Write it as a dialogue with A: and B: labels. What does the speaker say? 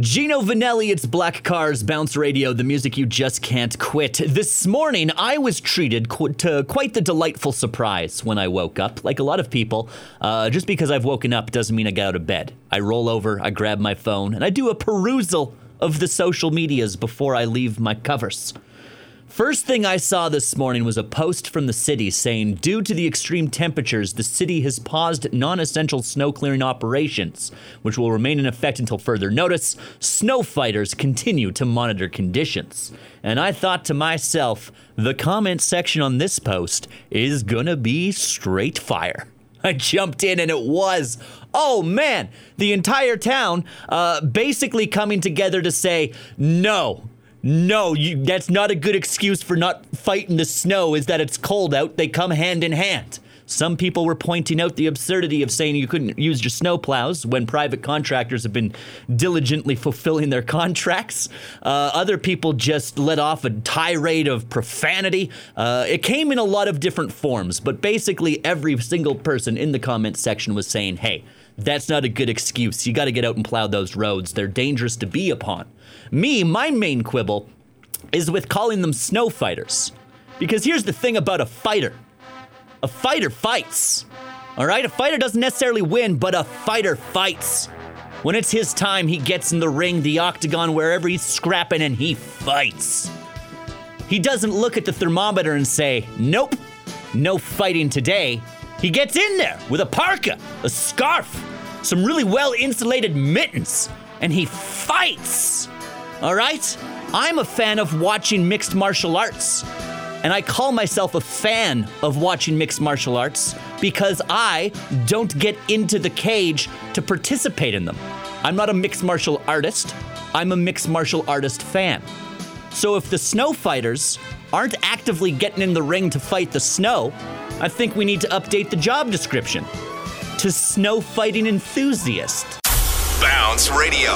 A: Gino Vannelli, it's Black Cars, Bounce Radio, the music you just can't quit. This morning, I was treated qu- to quite the delightful surprise when I woke up. Like a lot of people, uh, just because I've woken up doesn't mean I get out of bed. I roll over, I grab my phone, and I do a perusal of the social medias before I leave my covers. First thing I saw this morning was a post from the city saying, due to the extreme temperatures, the city has paused non essential snow clearing operations, which will remain in effect until further notice. Snow fighters continue to monitor conditions. And I thought to myself, the comment section on this post is gonna be straight fire. I jumped in and it was, oh man, the entire town uh, basically coming together to say, no, no, you, that's not a good excuse for not fighting the snow, is that it's cold out. They come hand in hand. Some people were pointing out the absurdity of saying you couldn't use your snowplows when private contractors have been diligently fulfilling their contracts. Uh, other people just let off a tirade of profanity. Uh, it came in a lot of different forms, but basically every single person in the comment section was saying, hey, that's not a good excuse. You got to get out and plow those roads. They're dangerous to be upon. Me, my main quibble is with calling them snow fighters. Because here's the thing about a fighter a fighter fights. All right? A fighter doesn't necessarily win, but a fighter fights. When it's his time, he gets in the ring, the octagon, wherever he's scrapping, and he fights. He doesn't look at the thermometer and say, Nope, no fighting today. He gets in there with a parka, a scarf, some really well insulated mittens, and he fights. All right? I'm a fan of watching mixed martial arts. And I call myself a fan of watching mixed martial arts because I don't get into the cage to participate in them. I'm not a mixed martial artist, I'm a mixed martial artist fan. So if the snow fighters aren't actively getting in the ring to fight the snow, I think we need to update the job description to snow fighting enthusiast.
B: Bounce Radio.